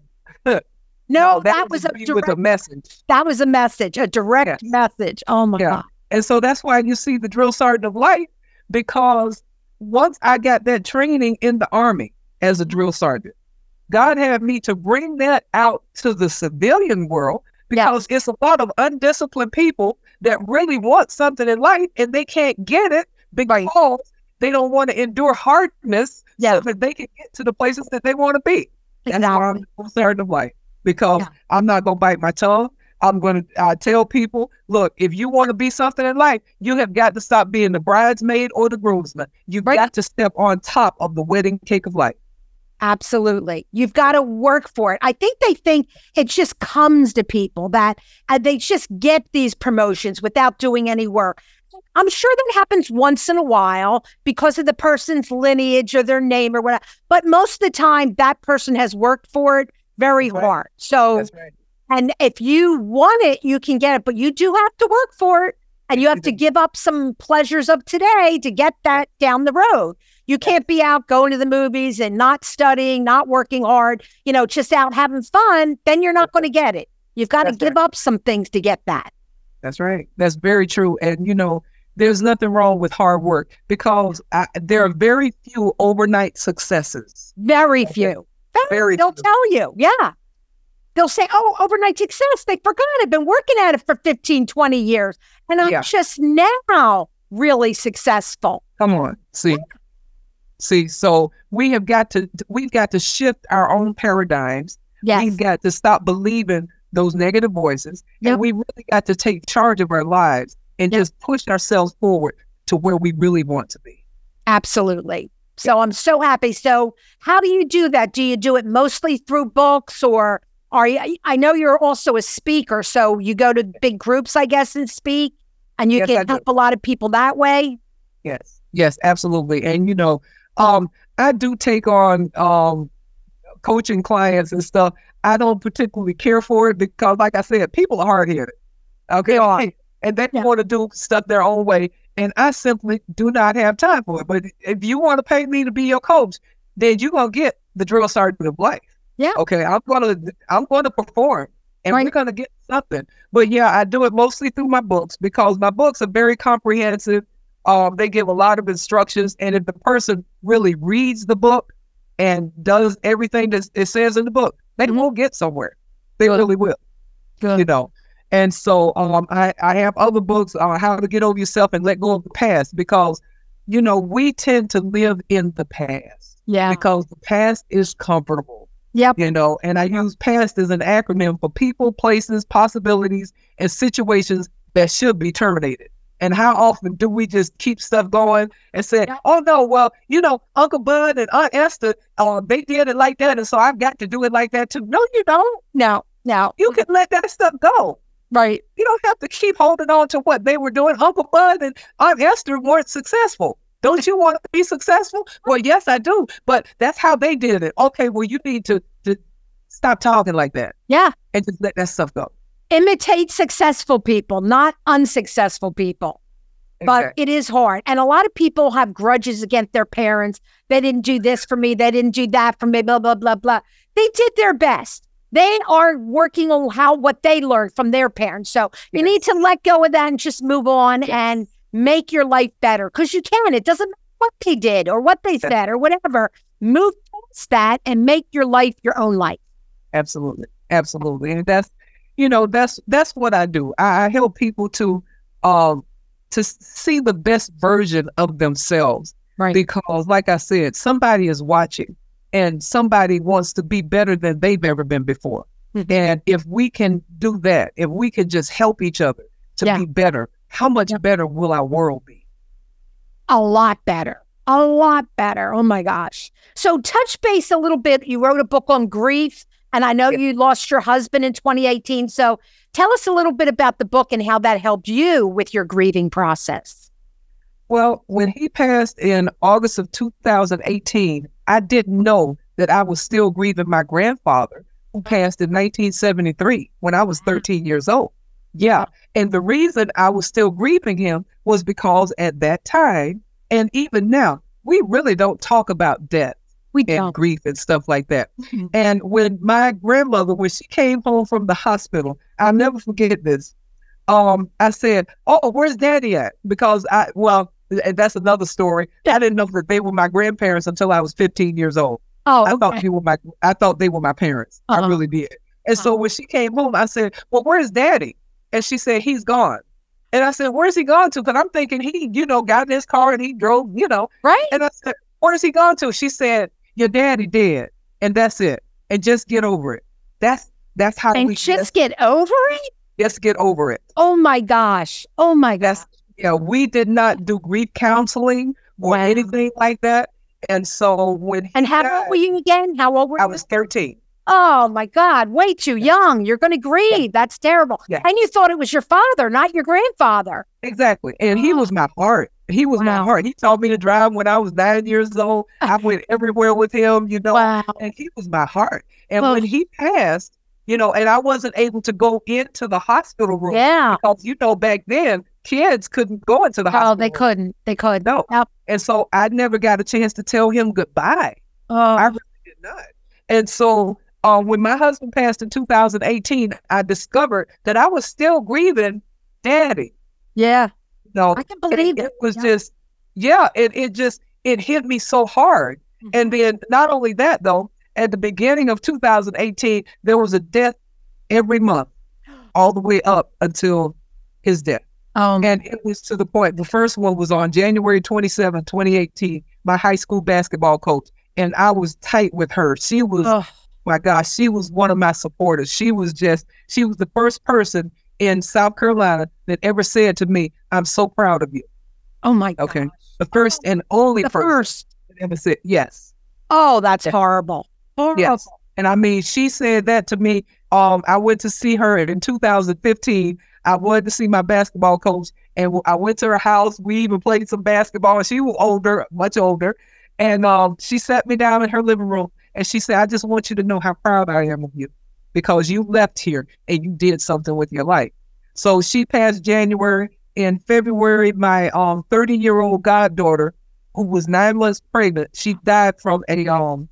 <laughs>
no,
that,
that was a direct,
with a message.
that was a message, a direct
Yes.
message. Oh my
Yeah.
God.
And so that's why you see the drill sergeant of life, because once I got that training in the army as a drill sergeant, God had me to bring that out to the civilian world because it's a lot of undisciplined people that really want something in life and they can't get it because they don't want to endure hardness
Yeah.
so that they can get to the places that they want to be. That's why I'm
Exactly.
a of life because
Yeah.
I'm not going to bite my tongue. I'm going to uh, tell people, look, if you want to be something in life, you have got to stop being the bridesmaid or the groomsman. You've
Right.
got to step on top of the wedding cake of life.
Absolutely. You've got to work for it. I think they think it just comes to people that uh, they just get these promotions without doing any work. I'm sure that happens once in a while because of the person's lineage or their name or whatever. But most of the time, that person has worked for it very
Right.
hard. So,
right.
and if you want it, you can get it, but you do have to work for it. And you have to give up some pleasures of today to get that down the road. You can't be out going to the movies and not studying, not working hard, you know, just out having fun. Then you're not going to get it. You've got to give up some things to get that.
That's right. That's very true. And, you know, there's nothing wrong with hard work because I, there are very few overnight successes.
Very few.
Very
They'll
few.
tell you. Yeah. They'll say, oh, overnight success. They forgot. I've been working at it for 15, 20 years. And I'm
Yeah.
just now really successful.
Come on. See. See, so we have got to we've got to shift our own paradigms.
Yes.
We've got to stop believing those negative voices.
Yep.
And we really got to take charge of our lives and
Yep.
just push ourselves forward to where we really want to be.
Absolutely. So I'm so happy. So how do you do that? Do you do it mostly through books or are you I know you're also a speaker, so you go to big groups, I guess, and speak and you
Yes,
can help a lot of people that way?
Yes. Yes, absolutely. And you know, um, I do take on um coaching clients and stuff. I don't particularly care for it because like I said, people are hard headed. Okay.
Are.
And they
Yeah.
want to do stuff their own way. And I simply do not have time for it. But if you want to pay me to be your coach, then you're gonna get the drill sergeant of life.
Yeah.
Okay. I'm gonna I'm gonna perform and we're gonna get something. But yeah, I do it mostly through my books because my books are very comprehensive. Um, they give a lot of instructions, and if the person really reads the book and does everything that it says in the book, they
Mhm.
will get somewhere. They really will
Good.
you know. And so um, I, I have other books on how to get over yourself and let go of the past because, you know, we tend to live in the past
Yeah.
because the past is comfortable,
Yep.
you know. And I use past as an acronym for people, places, possibilities, and situations that should be terminated. And how often do we just keep stuff going and say, oh no, well, you know, Uncle Bud and Aunt Esther, uh, they did it like that. And so I've got to do it like that too. No, you don't.
No, no.
You can let that stuff go.
Right.
You don't have to keep holding on to what they were doing. Uncle Bud and Aunt Esther weren't successful. Don't you want to be successful? Well, yes, I do. But that's how they did it. Okay, well, you need to, to stop talking like that
Yeah.
and just let that stuff go.
Imitate successful people, not unsuccessful people. but
Exactly.
it is hard. And a lot of people have grudges against their parents. They didn't do this for me. They didn't do that for me, blah, blah, blah, blah. They did their best. They are working on how what they learned from their parents. So you need to let go of that and just move on
Yes.
and make your life better because you can. It doesn't matter what they did or what they said or whatever. Move past that and make your life your own life.
Absolutely. Absolutely. And that's, you know, that's that's what I do. I, I help people to um to see the best version of themselves.
Right.
Because like I said, somebody is watching and somebody wants to be better than they've ever been before. Mm-hmm. And if we can do that, if we can just help each other to yeah. be better, how much yeah. better will our world be?
A lot better. A lot better. Oh my gosh. So, touch base a little bit. You wrote a book on grief, and I know yeah. you lost your husband in 2018. So, tell us a little bit about the book and how that helped you with your grieving process.
Well, when he passed in August of 2018, I didn't know that I was still grieving my grandfather who mm-hmm. passed in 1973 when I was mm-hmm. 13 years old. Yeah. And the reason I was still grieving him was because at that time, and even now, we really don't talk about death we and don't. grief and stuff like that. Mm-hmm. And when my grandmother, when she came home from the hospital, I'll never forget this. Um, I said, "Oh, where's Daddy at?" Because I, well, and that's another story. I didn't know that they were my grandparents until I was 15 years old.
Oh,
okay. I thought they were my, I thought they were my parents. Uh-huh. I really did. And uh-huh. so when she came home, I said, "Well, where's Daddy?" And she said, "He's gone." And I said, Where's he gone to? Because I'm thinking he, you know, got in his car and he drove, you know.
Right.
And I said, Where's he gone to? She said, Your daddy dead. And that's it. And just get over it. That's that's how
and we just get over it?
Just get over it.
Oh my gosh. Oh my gosh.
Yeah, we did not do grief counseling or wow. anything like that. And so when
And how died, old were you again? How old were
I
you?
I was 13.
Oh my God, way too young. You're going to grieve. Yeah. That's terrible. Yeah. And you thought it was your father, not your grandfather.
Exactly. And oh. he was my heart. He was wow. my heart. He taught me to drive when I was nine years old. I went <laughs> everywhere with him, you know, wow. and he was my heart. And when he passed, you know, and I wasn't able to go into the hospital room.
Yeah.
Because, you know, back then, kids couldn't go into the hospital.
Oh, they couldn't. They couldn't.
No. Yep. And so I never got a chance to tell him goodbye. Oh. I really did not. And so uh, when my husband passed in 2018, I discovered that I was still grieving daddy.
Yeah.
No,
I can believe
it. It was yeah. just, yeah, it, it just, it hit me so hard. Mm-hmm. And then not only that, though, at the beginning of 2018, there was a death every month, <gasps> all the way up until his death.
Um,
and it was to the point, the first one was on January 27, 2018, my high school basketball coach. And I was tight with her. She was oh my gosh, she was one of my supporters. She was just, she was the first person in South Carolina that ever said to me, I'm so proud of you.
Oh my God.
Okay. The first and only
the
person
first.
that ever said, yes.
Oh, that's horrible. Horrible.
Yes. And I mean, she said that to me. Um, I went to see her in 2015. I wanted to see my basketball coach, and I went to her house. We even played some basketball. And she was older, much older, and um, she sat me down in her living room and she said, I just want you to know how proud I am of you because you left here and you did something with your life. So she passed January. In February, my um 30 year old goddaughter, who was nine months pregnant, she died from a um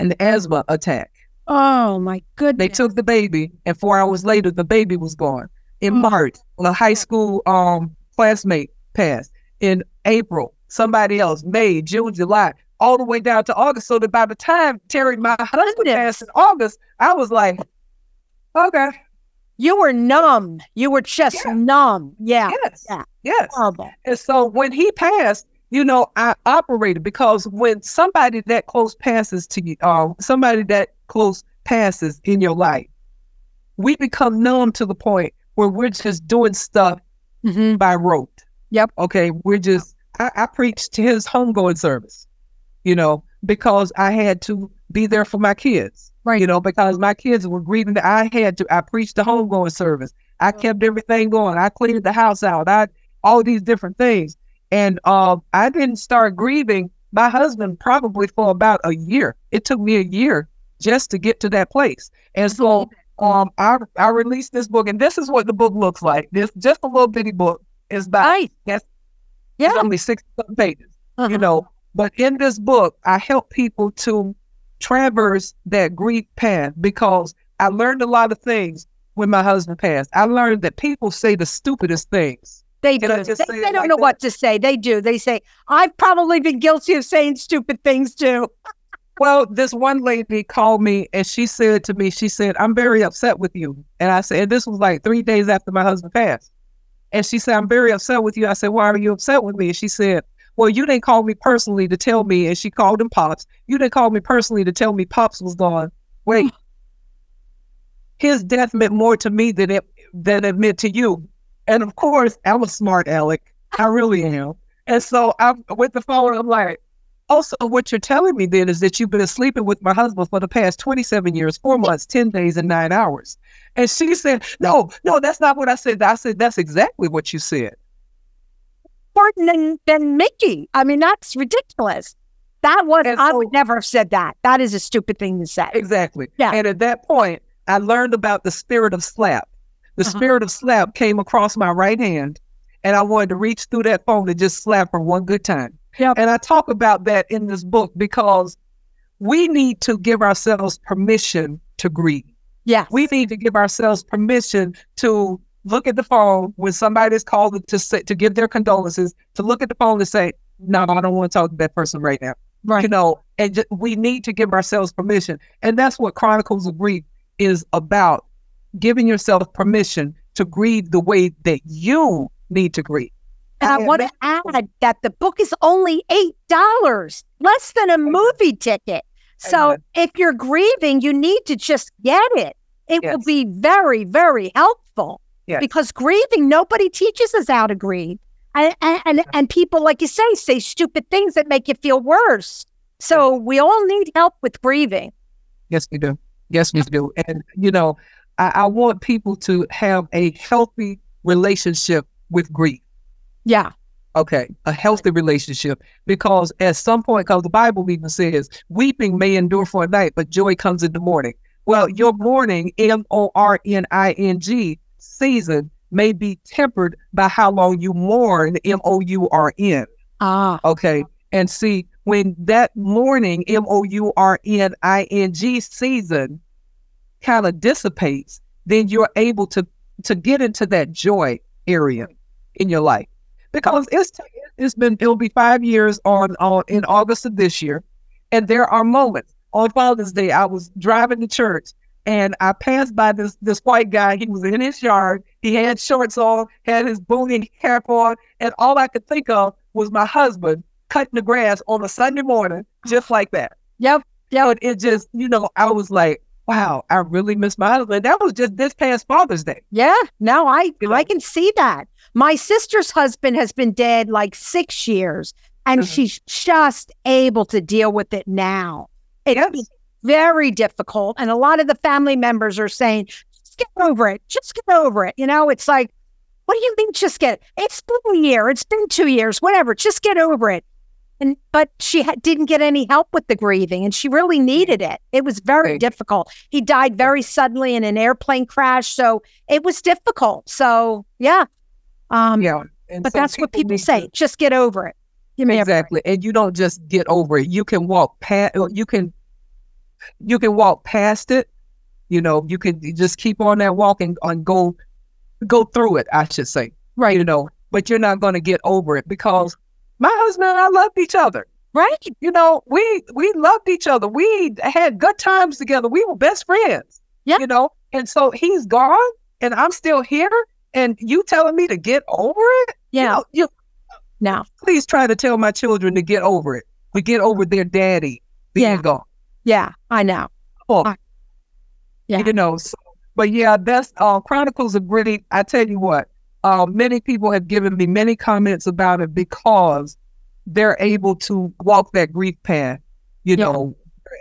an asthma attack.
Oh my goodness.
They took the baby, and four hours later, the baby was gone. In oh. March, a high school um classmate passed. In April, somebody else. May, June, July all the way down to August. So that by the time Terry, my husband, passed in August, I was like, okay.
You were numb. You were just yeah. numb. Yeah.
Yes.
Yeah.
Yes.
Horrible.
And so when he passed, you know, I operated because when somebody that close passes to you, uh, somebody that close passes in your life, we become numb to the point where we're just doing stuff mm-hmm. by rote.
Yep.
Okay. We're just, I, I preached his homegoing service you know, because I had to be there for my kids.
Right.
You know, because my kids were grieving. That I had to, I preached the homegoing service. I kept everything going. I cleaned the house out. I, all these different things. And uh, I didn't start grieving my husband probably for about a year. It took me a year just to get to that place. And so um, I, I released this book, and this is what the book looks like. This just a little bitty book. It's about,
nice.
yes,
yeah.
only six pages, uh-huh. you know. But in this book, I help people to traverse that grief path because I learned a lot of things when my husband passed. I learned that people say the stupidest things
They do. They, they don't like know that? what to say. They do. They say, I've probably been guilty of saying stupid things too.
well, this one lady called me and she said to me, she said, I'm very upset with you. And I said, this was like three days after my husband passed. And she said, I'm very upset with you. I said, Why are you upset with me? And she said, Well, you didn't call me personally to tell me. And she called him Pops. You didn't call me personally to tell me Pops was gone. Wait. Hmm. His death meant more to me than it than it meant to you. And of course, I'm a smart Alec. I really am. And so I'm with the phone, I'm like, also, what you're telling me then is that you've been sleeping with my husband for the past 27 years, four months, 10 days, and nine hours. And she said, No, no, that's not what I said. I said, That's exactly what you said.
Than, than Mickey. I mean, that's ridiculous. That was, so, I would never have said that. That is a stupid thing to say.
Exactly. Yeah. And at that point, I learned about the spirit of slap. The uh-huh. spirit of slap came across my right hand, and I wanted to reach through that phone and just slap her one good time. Yep. And I talk about that in this book because we need to give ourselves permission to grieve.
Yeah.
We need to give ourselves permission to look at the phone when somebody is called to say, to give their condolences, to look at the phone and say, no, I don't want to talk to that person right now. Right. You know, and just, we need to give ourselves permission. And that's what Chronicles of Grief is about giving yourself permission to grieve the way that you need to grieve.
And I, I want to add that the book is only $8, less than a movie ticket. So if you're grieving, you need to just get it. It yes. will be very, very helpful yes. because grieving, nobody teaches us how to grieve. And, and, and, people, like you say, say stupid things that make you feel worse. So we all need help with grieving.
Yes, we do. Yes, we do. And, you know, I, I want people to have a healthy relationship with grief.
Yeah.
Okay, a healthy relationship because at some point, because the Bible even says, weeping may endure for a night, but joy comes in the morning. Well, your morning, M O R N I N G, season may be tempered by how long you mourn, M O U R N.
Ah.
Okay. And see, when that mourning, M O U R N I N G season kind of dissipates, then you're able to to get into that joy area in your life because it's it's been it'll be five years on on in August of this year, and there are moments on Father's Day. I was driving to church and I passed by this this white guy. He was in his yard. He had shorts on, had his boonie cap on, and all I could think of was my husband cutting the grass on a Sunday morning, just like that.
Yep.
Yeah, it just, you know, I was like, wow, I really miss my husband. That was just this past Father's Day.
Yeah, no, I you know? I can see that. My sister's husband has been dead like six years, and mm-hmm. she's just able to deal with it now. It's yes. Very difficult. And a lot of the family members are saying, just get over it. Just get over it. You know, it's like, what do you mean just get it? It's been a year. It's been two years, whatever. Just get over it. And but she ha- didn't get any help with the grieving, and she really needed it. It was very right. difficult. He died very suddenly in an airplane crash, so it was difficult. So yeah, um, yeah. And but so that's what people say. To, just get over it.
exactly. And you don't just get over it. You can walk past. You can. You can walk past it. You know. You can just keep on that walk and, and go, go through it. I should say.
Right.
You know. But you're not going to get over it because my husband and I loved each other.
Right.
You know, we we loved each other. We had good times together. We were best friends.
Yeah.
You know, and so he's gone and I'm still here and you telling me to get over it?
Yeah. You, know, now
please try to tell my children to get over it. To get over their daddy being
yeah.
gone.
Yeah, I know.
Oh, I, yeah. You know, so, but yeah, that's uh, Chronicles of Grief. I tell you what, uh, many people have given me many comments about it because they're able to walk that grief path, you yeah. know,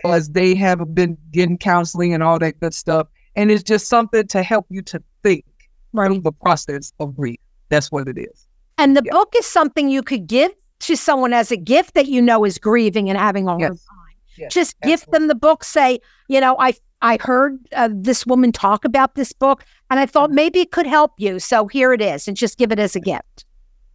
as they have been getting counseling and all that good stuff. And it's just something to help you to think right. the process of grief. That's what it is.
And the yeah. book is something you could give to someone as a gift that you know is grieving and having a hard yes. time. Yes, Just absolutely. gift them the book. Say, you know, I I heard uh, this woman talk about this book, and I thought mm-hmm. maybe it could help you. So here it is, and just give it as a gift.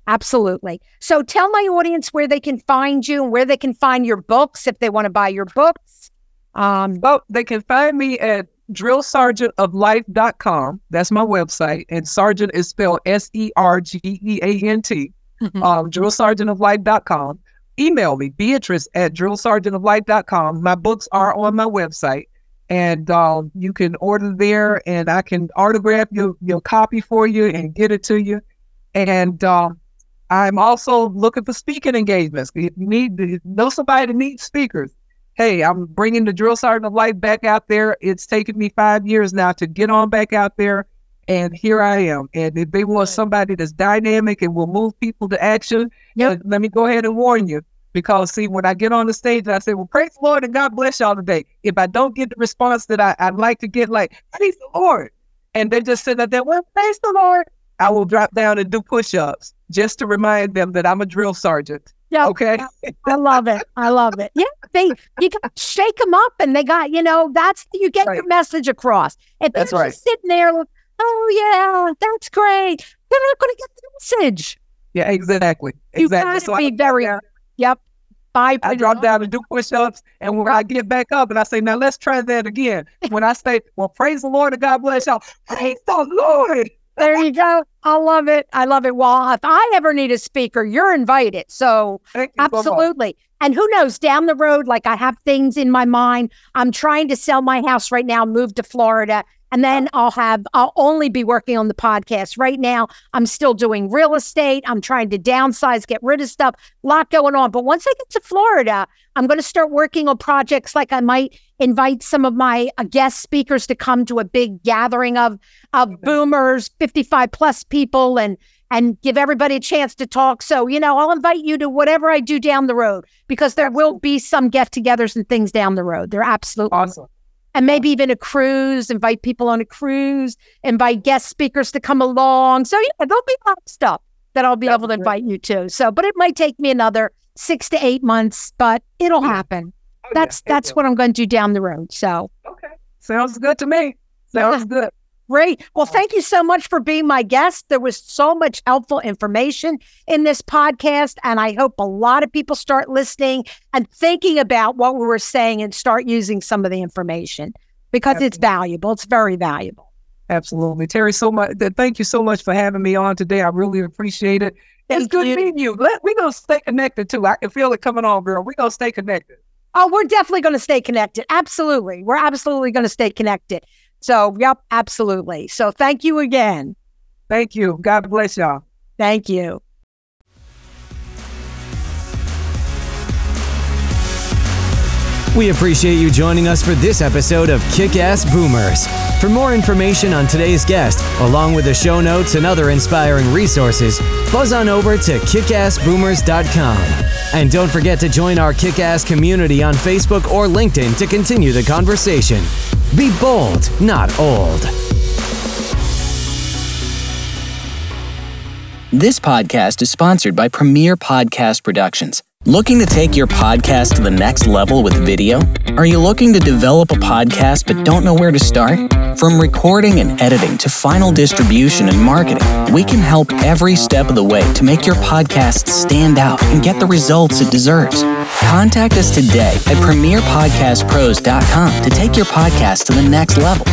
Absolutely. So tell my audience where they can find you and where they can find your books if they want to buy your books.
Um, well, they can find me at drillsergeantoflife.com. That's my website. And sergeant is spelled S E R G E A N Email me, Beatrice at drillsergeantoflife.com. My books are on my website. And um, you can order there, and I can autograph your, your copy for you and get it to you. And um, I'm also looking for speaking engagements. If you need to know somebody that needs speakers, hey, I'm bringing the drill sergeant of life back out there. It's taken me five years now to get on back out there, and here I am. And if they want somebody that's dynamic and will move people to action, yep. Uh, let me go ahead and warn you. Because see, when I get on the stage, and I say, "Well, praise the Lord and God bless y'all today." If I don't get the response that I, would like to get, like "Praise the Lord," and they just sit there, "Well, praise the Lord," I will drop down and do push-ups just to remind them that I'm a drill sergeant.
Yeah.
Okay.
I love it. I love it. Yeah. They you got shake them up and they got, you know, that's you get right. your message across. If that's they're right. just sitting there, oh yeah, that's great. They're not gonna get the message.
Yeah, exactly.
You exactly. so be I, very yeah. yep.
Bye. I drop down and do push ups. And when I get back up and I say, now let's try that again. When I say, well, praise the Lord and God bless y'all. Praise the Lord
there you go. I love it. I love it. Well, if I ever need a speaker, you're invited. So absolutely. And who knows, down the road, like I have things in my mind. I'm trying to sell my house right now, move to Florida. And then I'll have, I'll only be working on the podcast. Right now, I'm still doing real estate. I'm trying to downsize, get rid of stuff, a lot going on. But once I get to Florida, I'm going to start working on projects like I might invite some of my uh, guest speakers to come to a big gathering of, of boomers, 55 plus people and, and give everybody a chance to talk. So, you know, I'll invite you to whatever I do down the road because there will be some get togethers and things down the road. They're absolutely
awesome
and maybe even a cruise, invite people on a cruise, invite guest speakers to come along. So, yeah, there'll be a lot of stuff that I'll be That's able to invite you to. So, but it might take me another six to eight months, but it'll happen. Oh, that's yeah, that's what I'm going to do down the road. So,
okay. Sounds good to me. Sounds good.
Great. Well, thank you so much for being my guest. There was so much helpful information in this podcast, and I hope a lot of people start listening and thinking about what we were saying and start using some of the information because Absolutely. it's valuable. It's very valuable.
Absolutely. Terry, so much. Thank you so much for having me on today. I really appreciate it. Thank it's good you. meeting you. Let, we're going to stay connected too. I can feel it coming on, girl. We're going to stay connected.
Oh, we're definitely going to stay connected. Absolutely. We're absolutely going to stay connected. So, yep, absolutely. So, thank you again.
Thank you. God bless y'all.
Thank you.
We appreciate you joining us for this episode of Kick Ass Boomers. For more information on today's guest, along with the show notes and other inspiring resources, buzz on over to kickassboomers.com. And don't forget to join our Kick Ass community on Facebook or LinkedIn to continue the conversation. Be bold, not old.
This podcast is sponsored by Premier Podcast Productions. Looking to take your podcast to the next level with video? Are you looking to develop a podcast but don't know where to start? From recording and editing to final distribution and marketing, we can help every step of the way to make your podcast stand out and get the results it deserves. Contact us today at premierpodcastpros.com to take your podcast to the next level.